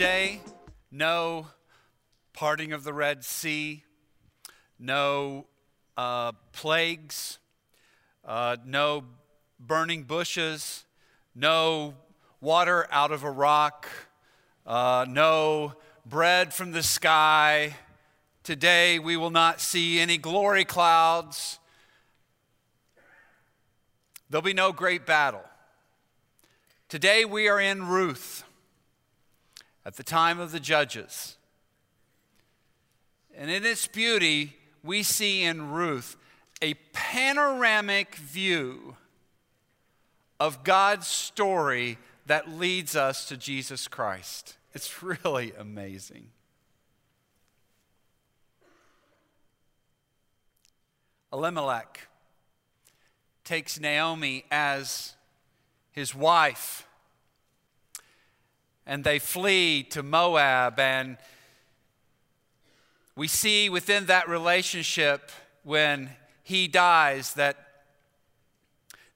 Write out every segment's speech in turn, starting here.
day, no parting of the Red Sea, no uh, plagues, uh, no burning bushes, no water out of a rock, uh, no bread from the sky. Today we will not see any glory clouds. There'll be no great battle. Today we are in Ruth at the time of the judges. And in its beauty, we see in Ruth a panoramic view of God's story that leads us to Jesus Christ. It's really amazing. Elimelech takes Naomi as his wife, and they flee to Moab. And we see within that relationship when he dies that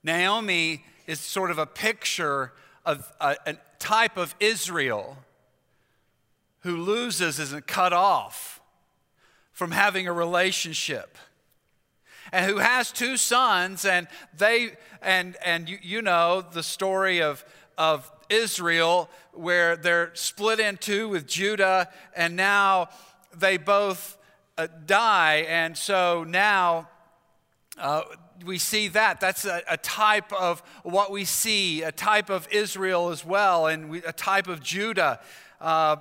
Naomi is sort of a picture of a, a type of Israel who loses isn't cut off from having a relationship and who has two sons and they and and you, you know the story of of Israel where they're split in two with Judah and now they both uh, die and so now uh, we see that. That's a, a, type of what we see, a type of Israel as well, and we, a type of Judah. Uh,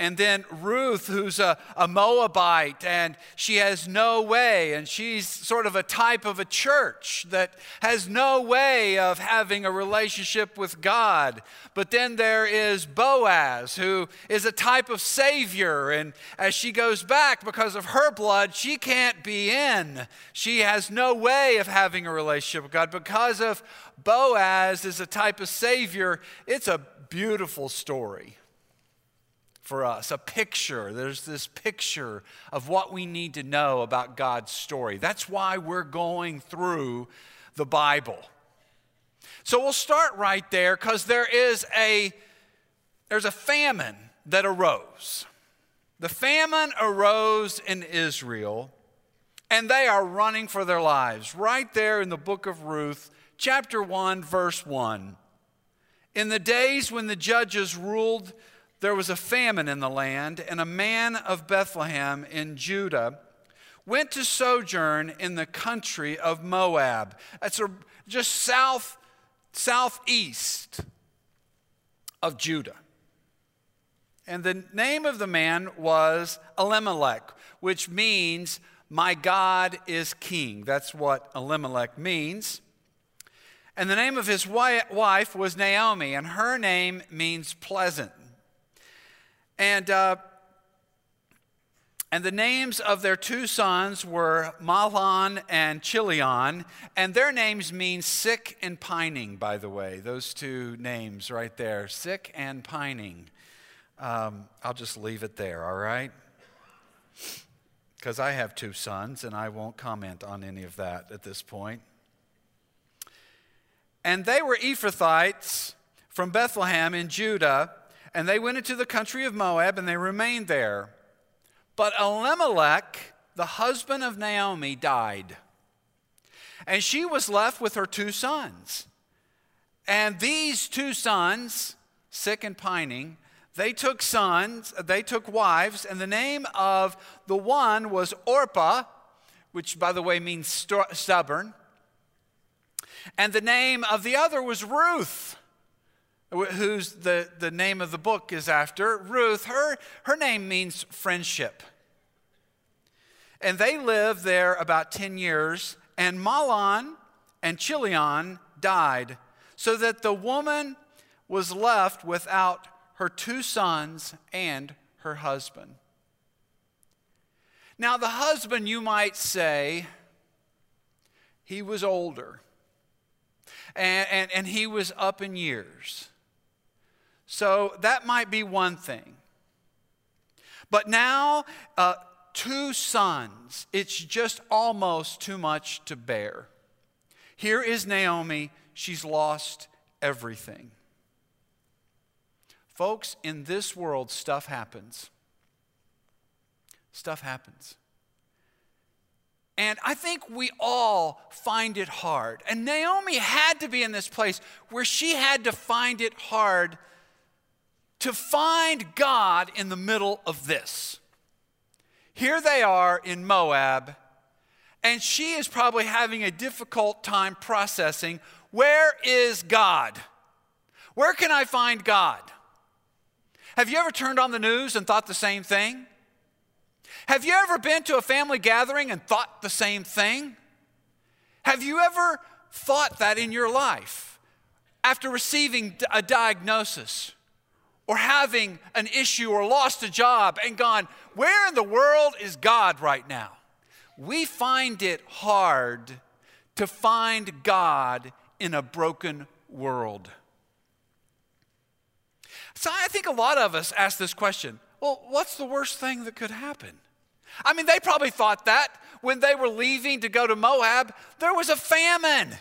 and then Ruth, who's a, a, Moabite, and she has no way, and she's sort of a type of a church that has no way of having a relationship with God. But then there is Boaz, who is a type of Savior, and as she goes back, because of her blood, she can't be in. She has no way of having a relationship with God. Because of Boaz is a type of Savior, it's a beautiful story for us, a picture. There's this picture of what we need to know about God's story. That's why we're going through the Bible. So we'll start right there because there is a there's a famine that arose. The famine arose in Israel, and they are running for their lives. Right there in the book of Ruth, chapter 1, verse 1. In the days when the judges ruled there was a famine in the land, and a man of Bethlehem in Judah went to sojourn in the country of Moab. That's a, just south, southeast of Judah. And the name of the man was Elimelech, which means, My God is king. That's what Elimelech means. And the name of his wife was Naomi, and her name means pleasant. And, uh, and the names of their two sons were Mahlon and Chilion, and their names mean sick and pining, by the way. Those two names right there sick and pining. Um, I'll just leave it there, all right? Because I have two sons, and I won't comment on any of that at this point. And they were Ephrathites from Bethlehem in Judah and they went into the country of Moab and they remained there. But Elimelech, the husband of Naomi, died. And she was left with her two sons. And these two sons, sick and pining, they took sons, they took wives, and the name of the one was Orpah, which by the way means stubborn. And the name of the other was Ruth whose the, the name of the book is after, Ruth, her, her name means friendship. And they lived there about 10 years, and Mahlon and Chilion died, so that the woman was left without her two sons and her husband. Now, the husband, you might say, he was older and, and, and he was up in years. So that might be one thing. But now, uh, two sons, it's just almost too much to bear. Here is Naomi, she's lost everything. Folks, in this world, stuff happens. Stuff happens. And I think we all find it hard. And Naomi had to be in this place where she had to find it hard to find God in the middle of this. Here they are in Moab, and she is probably having a difficult time processing where is God? Where can I find God? Have you ever turned on the news and thought the same thing? Have you ever been to a family gathering and thought the same thing? Have you ever thought that in your life after receiving a diagnosis or having an issue or lost a job and gone, Where in the world is God right now? We find it hard to find God in a broken world. So I think a lot of us ask this question well, what's the worst thing that could happen? I mean, they probably thought that when they were leaving to go to Moab, there was a famine.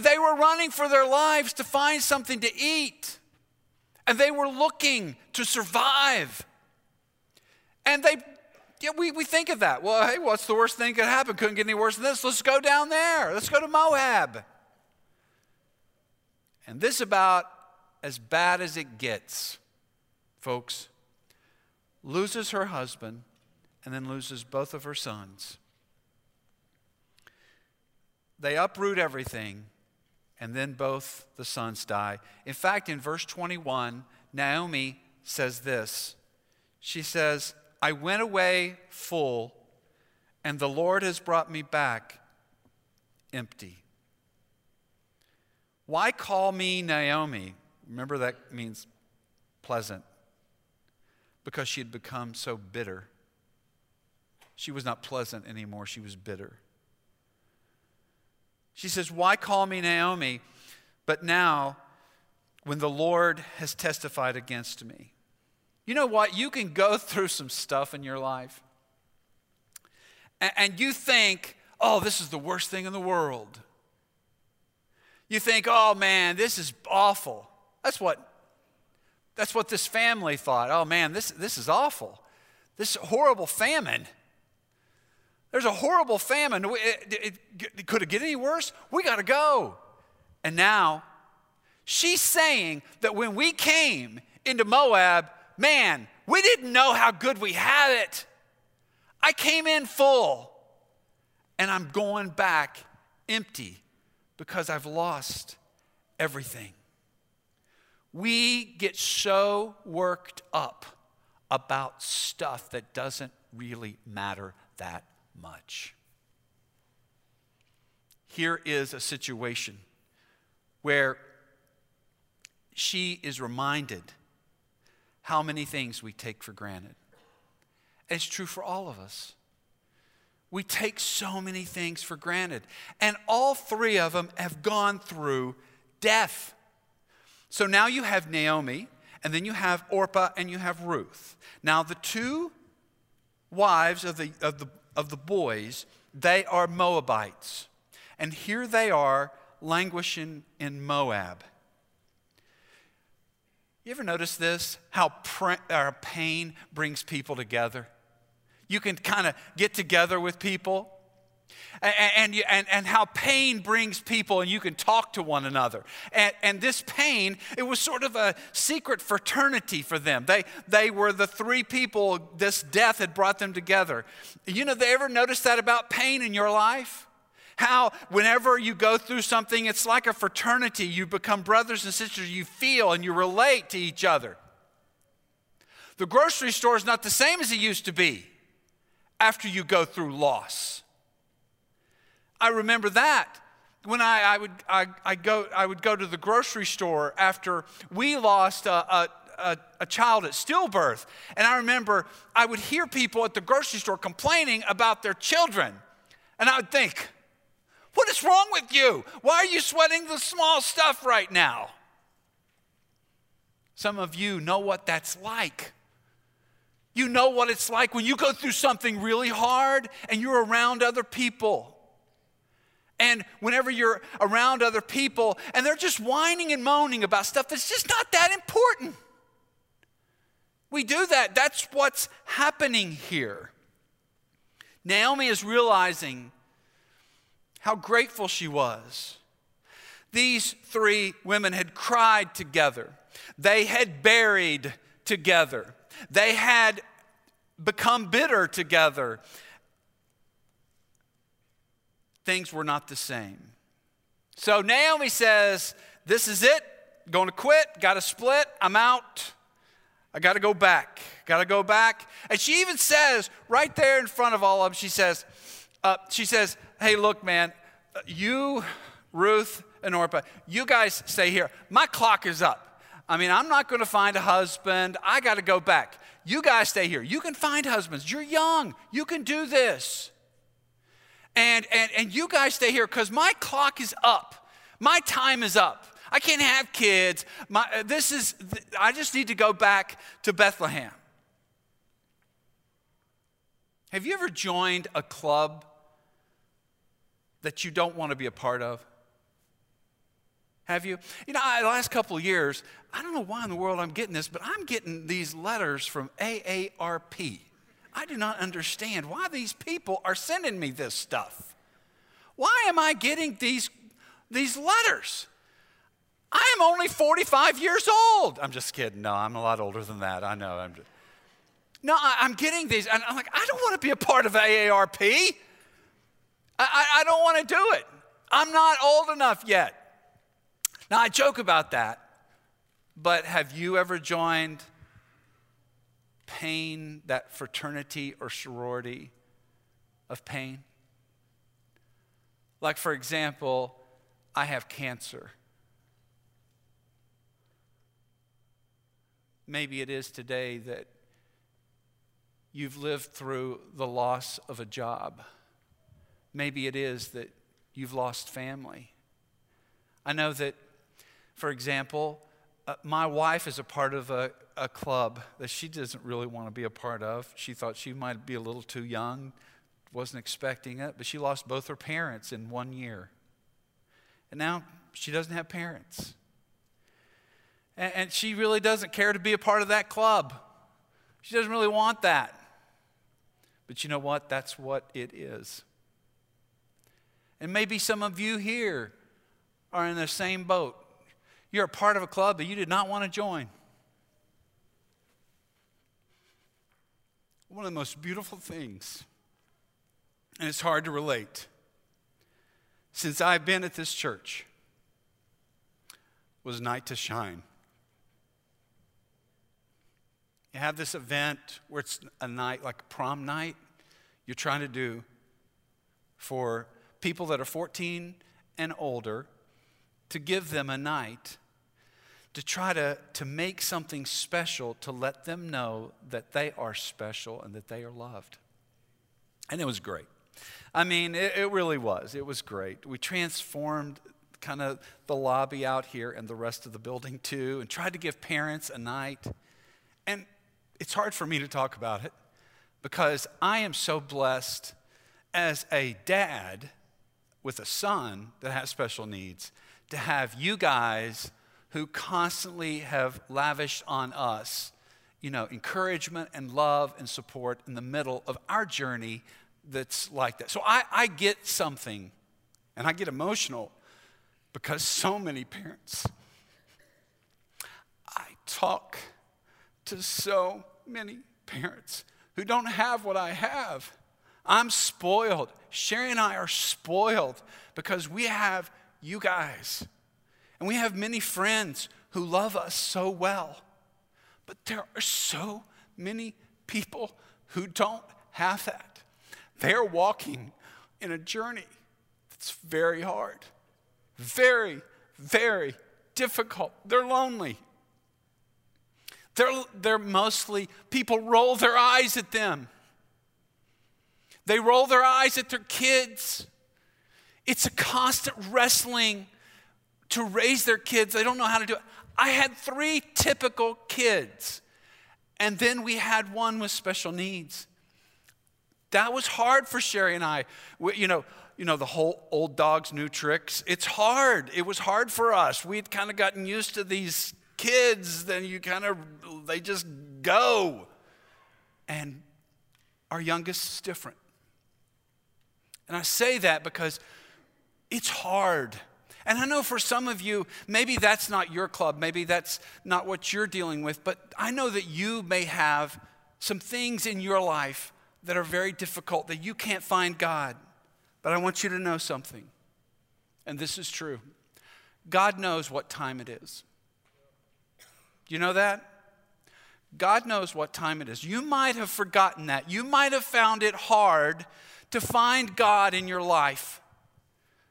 They were running for their lives to find something to eat, and they were looking to survive. And they, yeah, we, we think of that. Well, hey, what's the worst thing that could happen? Couldn't get any worse than this. Let's go down there. Let's go to Moab. And this about as bad as it gets, folks. Loses her husband and then loses both of her sons. They uproot everything, and then both the sons die. In fact, in verse 21, Naomi says this She says, I went away full, and the Lord has brought me back empty. Why call me Naomi? Remember, that means pleasant. Because she had become so bitter. She was not pleasant anymore, she was bitter. She says, Why call me Naomi? But now, when the Lord has testified against me. You know what? You can go through some stuff in your life, and you think, oh, this is the worst thing in the world. You think, oh man, this is awful. That's what that's what this family thought. Oh man, this, this is awful. This horrible famine. There's a horrible famine. It, it, it, could it get any worse? We got to go. And now, she's saying that when we came into Moab, man, we didn't know how good we had it. I came in full, and I'm going back empty because I've lost everything. We get so worked up about stuff that doesn't really matter that much. Here is a situation where she is reminded how many things we take for granted. It's true for all of us. We take so many things for granted. And all three of them have gone through death. So now you have Naomi, and then you have Orpah, and you have Ruth. Now, the two wives of the, of the, of the boys, they are Moabites. And here they are languishing in Moab. You ever notice this? How pain brings people together? You can kind of get together with people and, and, and, and, how pain brings people and you can talk to one another. And, and this pain, it was sort of a secret fraternity for them. They, they were the three people this death had brought them together. You know, they ever noticed that about pain in your life? How, whenever you go through something, it's like a fraternity. You become brothers and sisters, you feel and you relate to each other. The grocery store is not the same as it used to be after you go through loss. I remember that when I, I, would, I, I, go, I would go to the grocery store after we lost a, a, a, a, child at stillbirth. And I remember I would hear people at the grocery store complaining about their children. And I would think, what is wrong with you? Why are you sweating the small stuff right now? Some of you know what that's like. You know what it's like when you go through something really hard and you're around other people And whenever you're around other people and they're just whining and moaning about stuff that's just not that important. We do that. That's what's happening here. Naomi is realizing how grateful she was. These three women had cried together, they had buried together, they had become bitter together. Things were not the same. So Naomi says, This is it. Going to quit. Got to split. I'm out. I got to go back. Got to go back. And she even says, right there in front of all of them, she says, uh, she says, hey, look, man, you, Ruth, and Orpah, you guys stay here. My clock is up. I mean, I'm not going to find a husband. I got to go back. You guys stay here. You can find husbands. You're young. You can do this. And, and, and you guys stay here because my clock is up. My time is up. I can't have kids. My, uh, this is, I just need to go back to Bethlehem. Have you ever joined a club that you don't want to be a part of? Have you? You know, the last couple of years, I don't know why in the world I'm getting this, but I'm getting these letters from AARP. I do not understand why these people are sending me this stuff. Why am I getting these, these letters? I am only 45 years old. I'm just kidding. No, I'm a lot older than that. I know. I'm just, no, I, am getting these, and I'm like, I don't want to be a part of AARP. I, I, I don't want to do it. I'm not old enough yet. Now, I joke about that, but have you ever joined pain, that fraternity or sorority of pain? Like, for example, I have cancer. Maybe it is today that you've lived through the loss of a job. Maybe it is that you've lost family. I know that, for example, uh, my wife is a part of a, a club that she doesn't really want to be a part of. She thought she might be a little too young, wasn't expecting it, but she lost both her parents in one year. And now she doesn't have parents. And, and she really doesn't care to be a part of that club. She doesn't really want that. But you know what? That's what it is. And maybe some of you here are in the same boat. You're a part of a club that you did not want to join. One of the most beautiful things, and it's hard to relate, since I've been at this church, was Night to Shine. You have this event where it's a night, like prom night, you're trying to do for people that are 14 and older to give them a night to try to, to make something special to let them know that they are special and that they are loved. And it was great. I mean, it, it really was. It was great. We transformed kind of the lobby out here and the rest of the building too, and tried to give parents a night. And it's hard for me to talk about it because I am so blessed as a dad with a son that has special needs to have you guys who constantly have lavished on us, you know, encouragement and love and support in the middle of our journey that's like that. So I, I get something and I get emotional because so many parents, I talk to so many parents who don't have what I have. I'm spoiled. Sherry and I are spoiled because we have you guys. And we have many friends who love us so well. But there are so many people who don't have that. They're walking in a journey that's very hard, very, very difficult. They're lonely. They're, they're mostly, people roll their eyes at them. They roll their eyes at their kids. It's a constant wrestling to raise their kids. They don't know how to do it. I had three typical kids, and then we had one with special needs. That was hard for Sherry and I. We, you know, you know, the whole old dogs, new tricks. It's hard. It was hard for us. We'd kind of gotten used to these kids, then you kind of, they just go. And our youngest is different. And I say that because it's hard. And I know for some of you, maybe that's not your club, maybe that's not what you're dealing with, but I know that you may have some things in your life that are very difficult, that you can't find God. But I want you to know something, and this is true God knows what time it is. You know that? God knows what time it is. You might have forgotten that. You might have found it hard to find God in your life.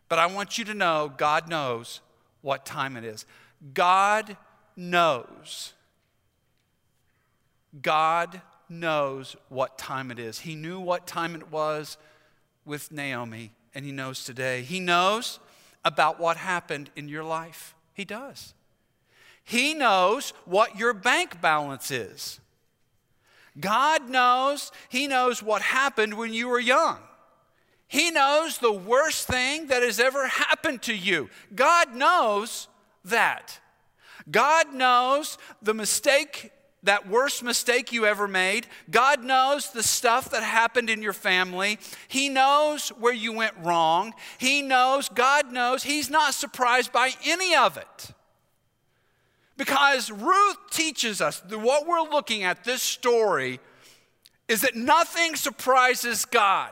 But I want you to know God knows what time it is. God knows. God knows what time it is. He knew what time it was with Naomi, and He knows today. He knows about what happened in your life. He does. He knows what your bank balance is. God knows, He knows what happened when you were young. He knows the worst thing that has ever happened to you. God knows that. God knows the mistake that worst mistake you ever made. God knows the stuff that happened in your family. He knows where you went wrong. He knows, God knows, He's not surprised by any of it. Because Ruth teaches us that what we're looking at, this story, is that nothing surprises God.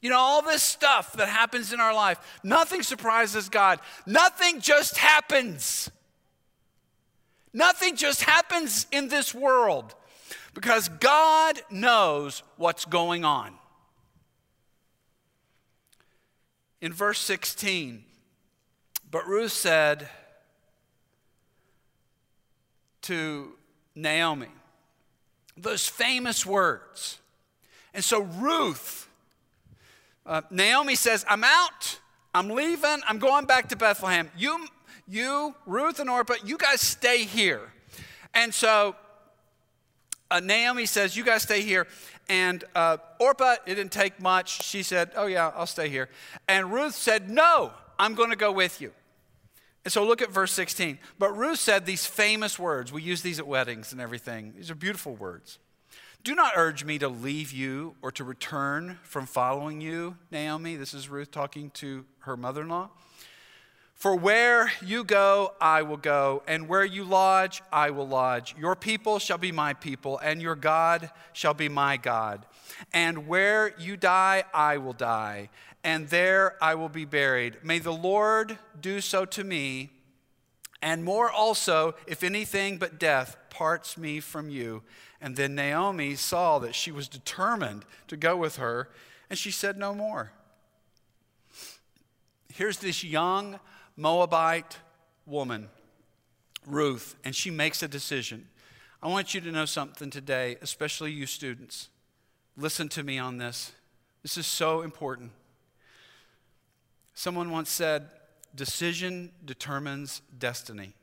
You know, all this stuff that happens in our life, nothing surprises God. Nothing just happens. Nothing just happens in this world because God knows what's going on. In verse 16, but Ruth said to Naomi, those famous words. And so Ruth, uh, Naomi says, I'm out, I'm leaving, I'm going back to Bethlehem. You you, Ruth and Orpah, you guys stay here. And so uh, Naomi says, You guys stay here. And uh, Orpah, it didn't take much. She said, Oh, yeah, I'll stay here. And Ruth said, No, I'm going to go with you. And so look at verse 16. But Ruth said these famous words. We use these at weddings and everything. These are beautiful words. Do not urge me to leave you or to return from following you, Naomi. This is Ruth talking to her mother in law. For where you go, I will go, and where you lodge, I will lodge. Your people shall be my people, and your God shall be my God. And where you die, I will die, and there I will be buried. May the Lord do so to me, and more also, if anything but death parts me from you. And then Naomi saw that she was determined to go with her, and she said no more. Here's this young, Moabite woman, Ruth, and she makes a decision. I want you to know something today, especially you students. Listen to me on this. This is so important. Someone once said, Decision determines destiny.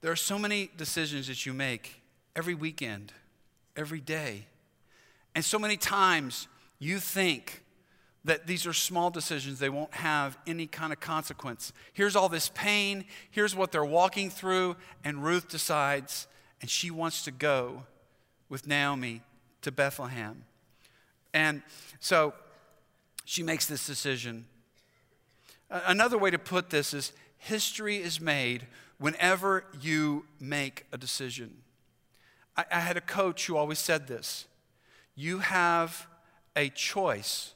There are so many decisions that you make every weekend, every day. And so many times you think that these are small decisions, they won't have any kind of consequence. Here's all this pain, here's what they're walking through, and Ruth decides, and she wants to go with Naomi to Bethlehem. And so she makes this decision. Another way to put this is history is made whenever you make a decision. I, I had a coach who always said this you have a choice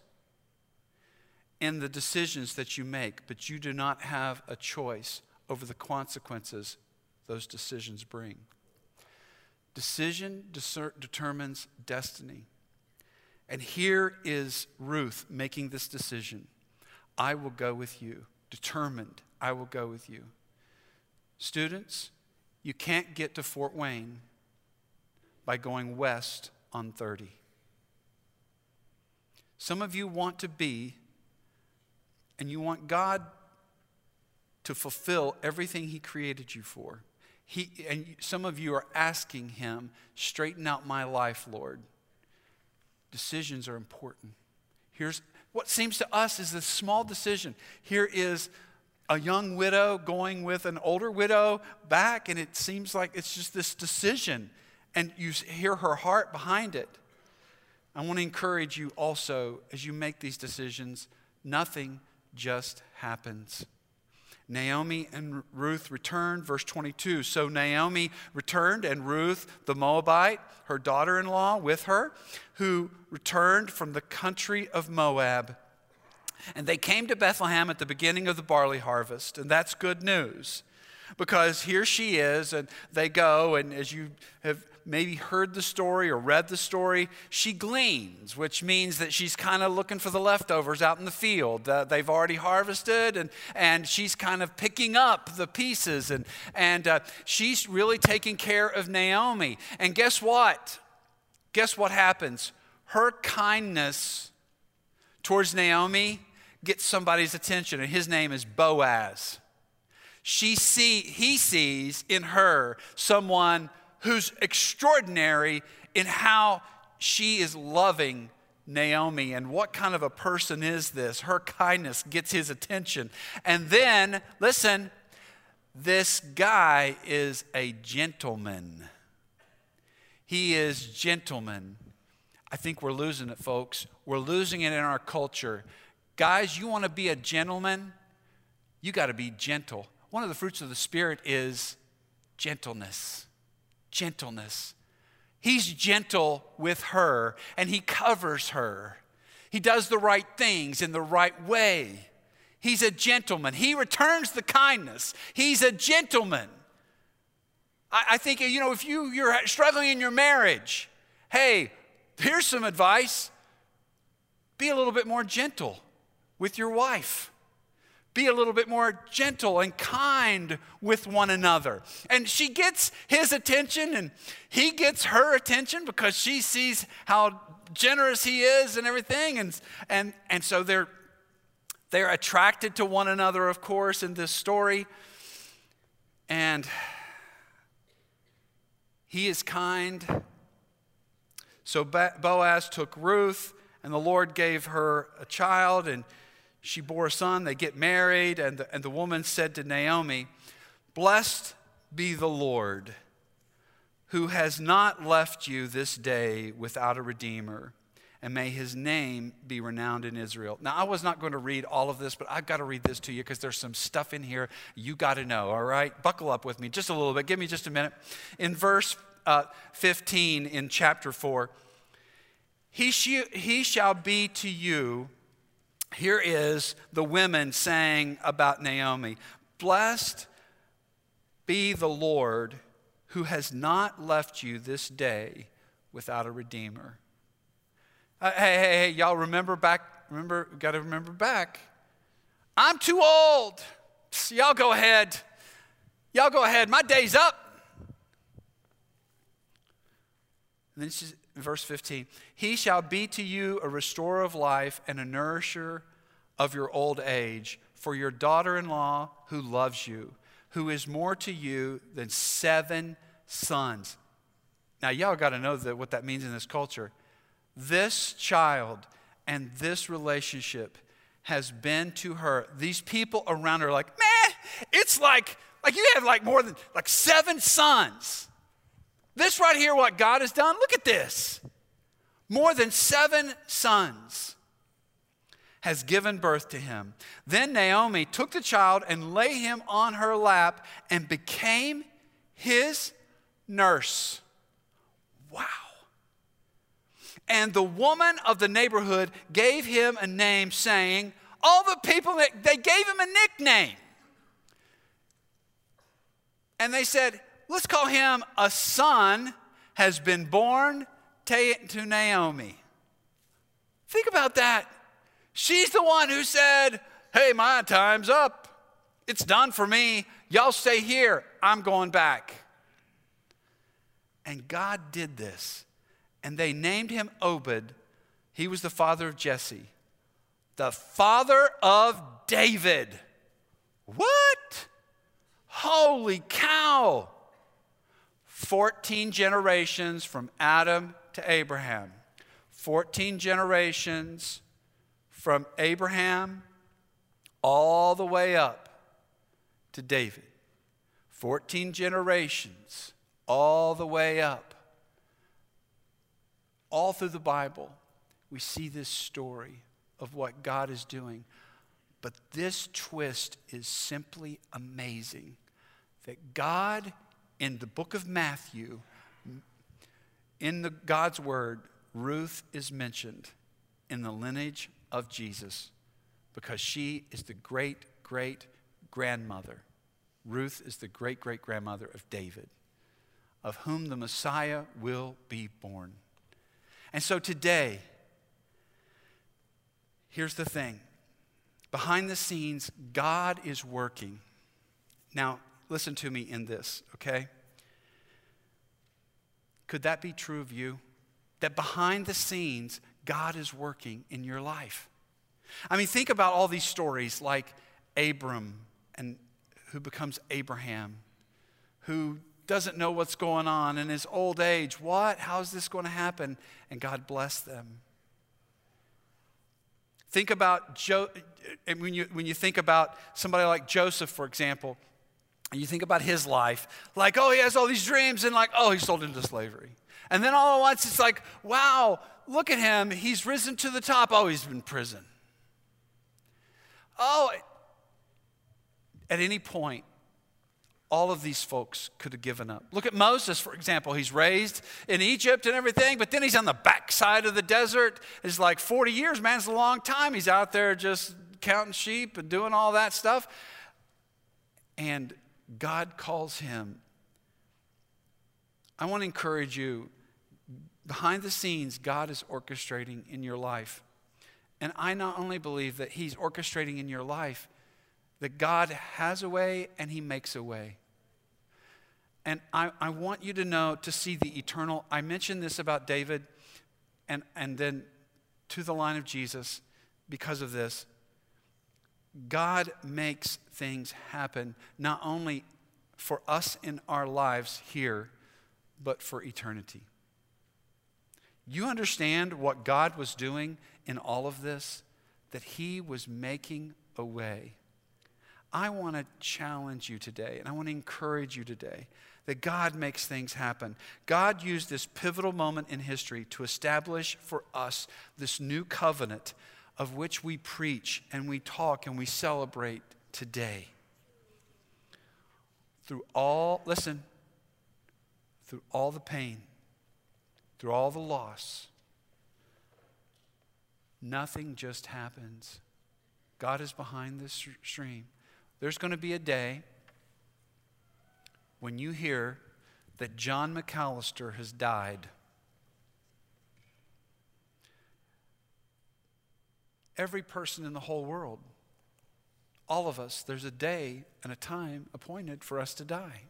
in the decisions that you make, but you do not have a choice over the consequences those decisions bring. Decision determines destiny. And here is Ruth making this decision I will go with you. Determined, I will go with you. Students, you can't get to Fort Wayne by going west on 30. Some of you want to be and you want God to fulfill everything He created you for. He, and some of you are asking Him, straighten out my life, Lord. Decisions are important. Here's what seems to us is this small decision. Here is a young widow going with an older widow back, and it seems like it's just this decision, and you hear her heart behind it. I want to encourage you also as you make these decisions, nothing just happens. Naomi and Ruth returned, verse 22. So Naomi returned, and Ruth, the Moabite, her daughter in law, with her, who returned from the country of Moab. And they came to Bethlehem at the beginning of the barley harvest, and that's good news because here she is, and they go, and as you have maybe heard the story or read the story, she gleans, which means that she's kind of looking for the leftovers out in the field. Uh, they've already harvested, and, and she's kind of picking up the pieces, and, and uh, she's really taking care of Naomi. And guess what? Guess what happens? Her kindness towards Naomi gets somebody's attention, and his name is Boaz. She see, he sees in her someone who's extraordinary in how she is loving Naomi and what kind of a person is this? Her kindness gets his attention. And then, listen, this guy is a gentleman. He is gentleman. I think we're losing it, folks. We're losing it in our culture. Guys, you want to be a gentleman? You got to be gentle. One of the fruits of the Spirit is gentleness gentleness. He's gentle with her and he covers her. He does the right things in the right way. He's a gentleman. He returns the kindness. He's a gentleman. I, I think, you know, if you, you're struggling in your marriage, hey, here's some advice be a little bit more gentle with your wife be a little bit more gentle and kind with one another. And she gets his attention and he gets her attention because she sees how generous he is and everything. And, and, and so they're, they're attracted to one another, of course, in this story. And he is kind. So Boaz took Ruth, and the Lord gave her a child, and she bore a son, they get married, and the, and the woman said to Naomi, Blessed be the Lord, who has not left you this day without a redeemer, and may his name be renowned in Israel. Now, I was not going to read all of this, but I've got to read this to you because there's some stuff in here you got to know, all right? Buckle up with me just a little bit. Give me just a minute. In verse uh, 15 in chapter 4, he, sh- he shall be to you here is the women saying about Naomi Blessed be the Lord who has not left you this day without a redeemer. Uh, hey, hey, hey, y'all remember back, remember, got to remember back. I'm too old. Y'all go ahead. Y'all go ahead. My day's up. And then she's, verse 15 He shall be to you a restorer of life and a nourisher of your old age for your daughter in law who loves you, who is more to you than seven sons. Now, y'all got to know that what that means in this culture. This child and this relationship has been to her. These people around her like, man, it's like, like you have like more than like seven sons. This right here, what God has done, look at this. More than seven sons has given birth to him. Then Naomi took the child and lay him on her lap and became his nurse. Wow. And the woman of the neighborhood gave him a name, saying, All the people, they gave him a nickname. And they said, let's call him a son has been born to Naomi. Think about that. She's the one who said, Hey, my time's up. It's done for me. Y'all stay here. I'm going back. And God did this. And they named him Obed. He was the father of Jesse, the father of David. What? Holy cow. 14 generations from Adam to Abraham. 14 generations from Abraham all the way up to David. 14 generations, all the way up. All through the Bible, we see this story of what God is doing. But this twist is simply amazing that God, in the book of Matthew, in the, God's word, Ruth is mentioned in the lineage of Jesus because she is the great great grandmother. Ruth is the great great grandmother of David, of whom the Messiah will be born. And so today, here's the thing behind the scenes, God is working. Now, listen to me in this, okay? Could that be true of you? That behind the scenes, God is working in your life. I mean, think about all these stories like Abram and who becomes Abraham, who doesn't know what's going on in his old age. What? How's this going to happen? And God bless them. Think about jo- when you when you think about somebody like Joseph, for example, and you think about his life, like, oh, he has all these dreams, and like, oh, he's sold into slavery. And then all at once it's like, wow, look at him. He's risen to the top. Oh, he's in prison. Oh, at any point, all of these folks could have given up. Look at Moses, for example. He's raised in Egypt and everything, but then he's on the backside of the desert. It's like 40 years, man, it's a long time. He's out there just counting sheep and doing all that stuff. And God calls him. I want to encourage you behind the scenes, God is orchestrating in your life. And I not only believe that He's orchestrating in your life, that God has a way and He makes a way. And I, I want you to know, to see the eternal. I mentioned this about David and, and then to the line of Jesus because of this. God makes things happen, not only for us in our lives here, but for eternity. You understand what God was doing in all of this? That He was making a way. I want to challenge you today, and I want to encourage you today that God makes things happen. God used this pivotal moment in history to establish for us this new covenant of which we preach and we talk and we celebrate today. Through all, listen, through all the pain, through all the loss, nothing just happens. God is behind this stream. There's going to be a day when you hear that John McAllister has died. Every person in the whole world, all of us, there's a day and a time appointed for us to die.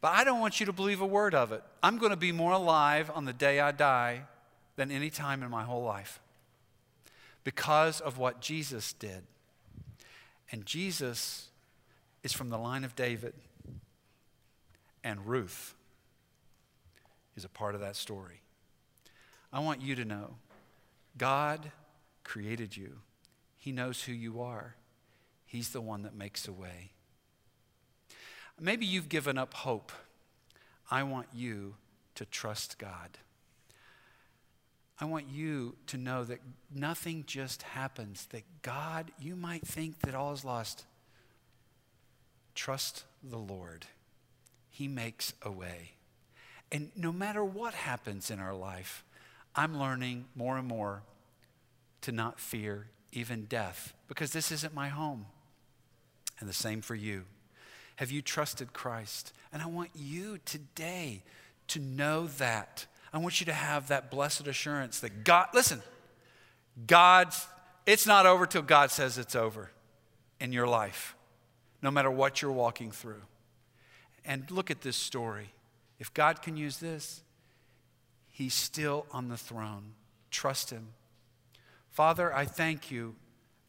But I don't want you to believe a word of it. I'm going to be more alive on the day I die than any time in my whole life because of what Jesus did. And Jesus is from the line of David, and Ruth is a part of that story. I want you to know God created you, He knows who you are, He's the one that makes a way. Maybe you've given up hope. I want you to trust God. I want you to know that nothing just happens, that God, you might think that all is lost. Trust the Lord, He makes a way. And no matter what happens in our life, I'm learning more and more to not fear even death because this isn't my home. And the same for you. Have you trusted Christ? And I want you today to know that. I want you to have that blessed assurance that God, listen, God's, it's not over till God says it's over in your life, no matter what you're walking through. And look at this story. If God can use this, He's still on the throne. Trust Him. Father, I thank you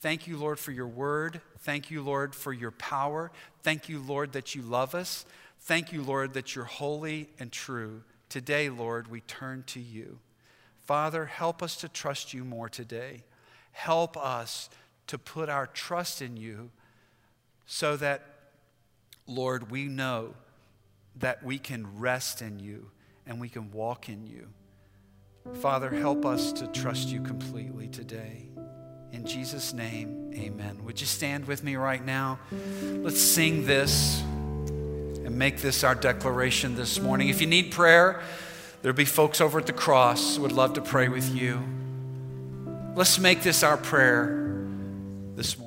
Thank you, Lord, for your word. Thank you, Lord, for your power. Thank you, Lord, that you love us. Thank you, Lord, that you're holy and true. Today, Lord, we turn to you. Father, help us to trust you more today. Help us to put our trust in you so that, Lord, we know that we can rest in you and we can walk in you. Father, help us to trust you completely today. In Jesus' name, amen. Would you stand with me right now? Let's sing this and make this our declaration this morning. If you need prayer, there'll be folks over at the cross would love to pray with you. Let's make this our prayer this morning.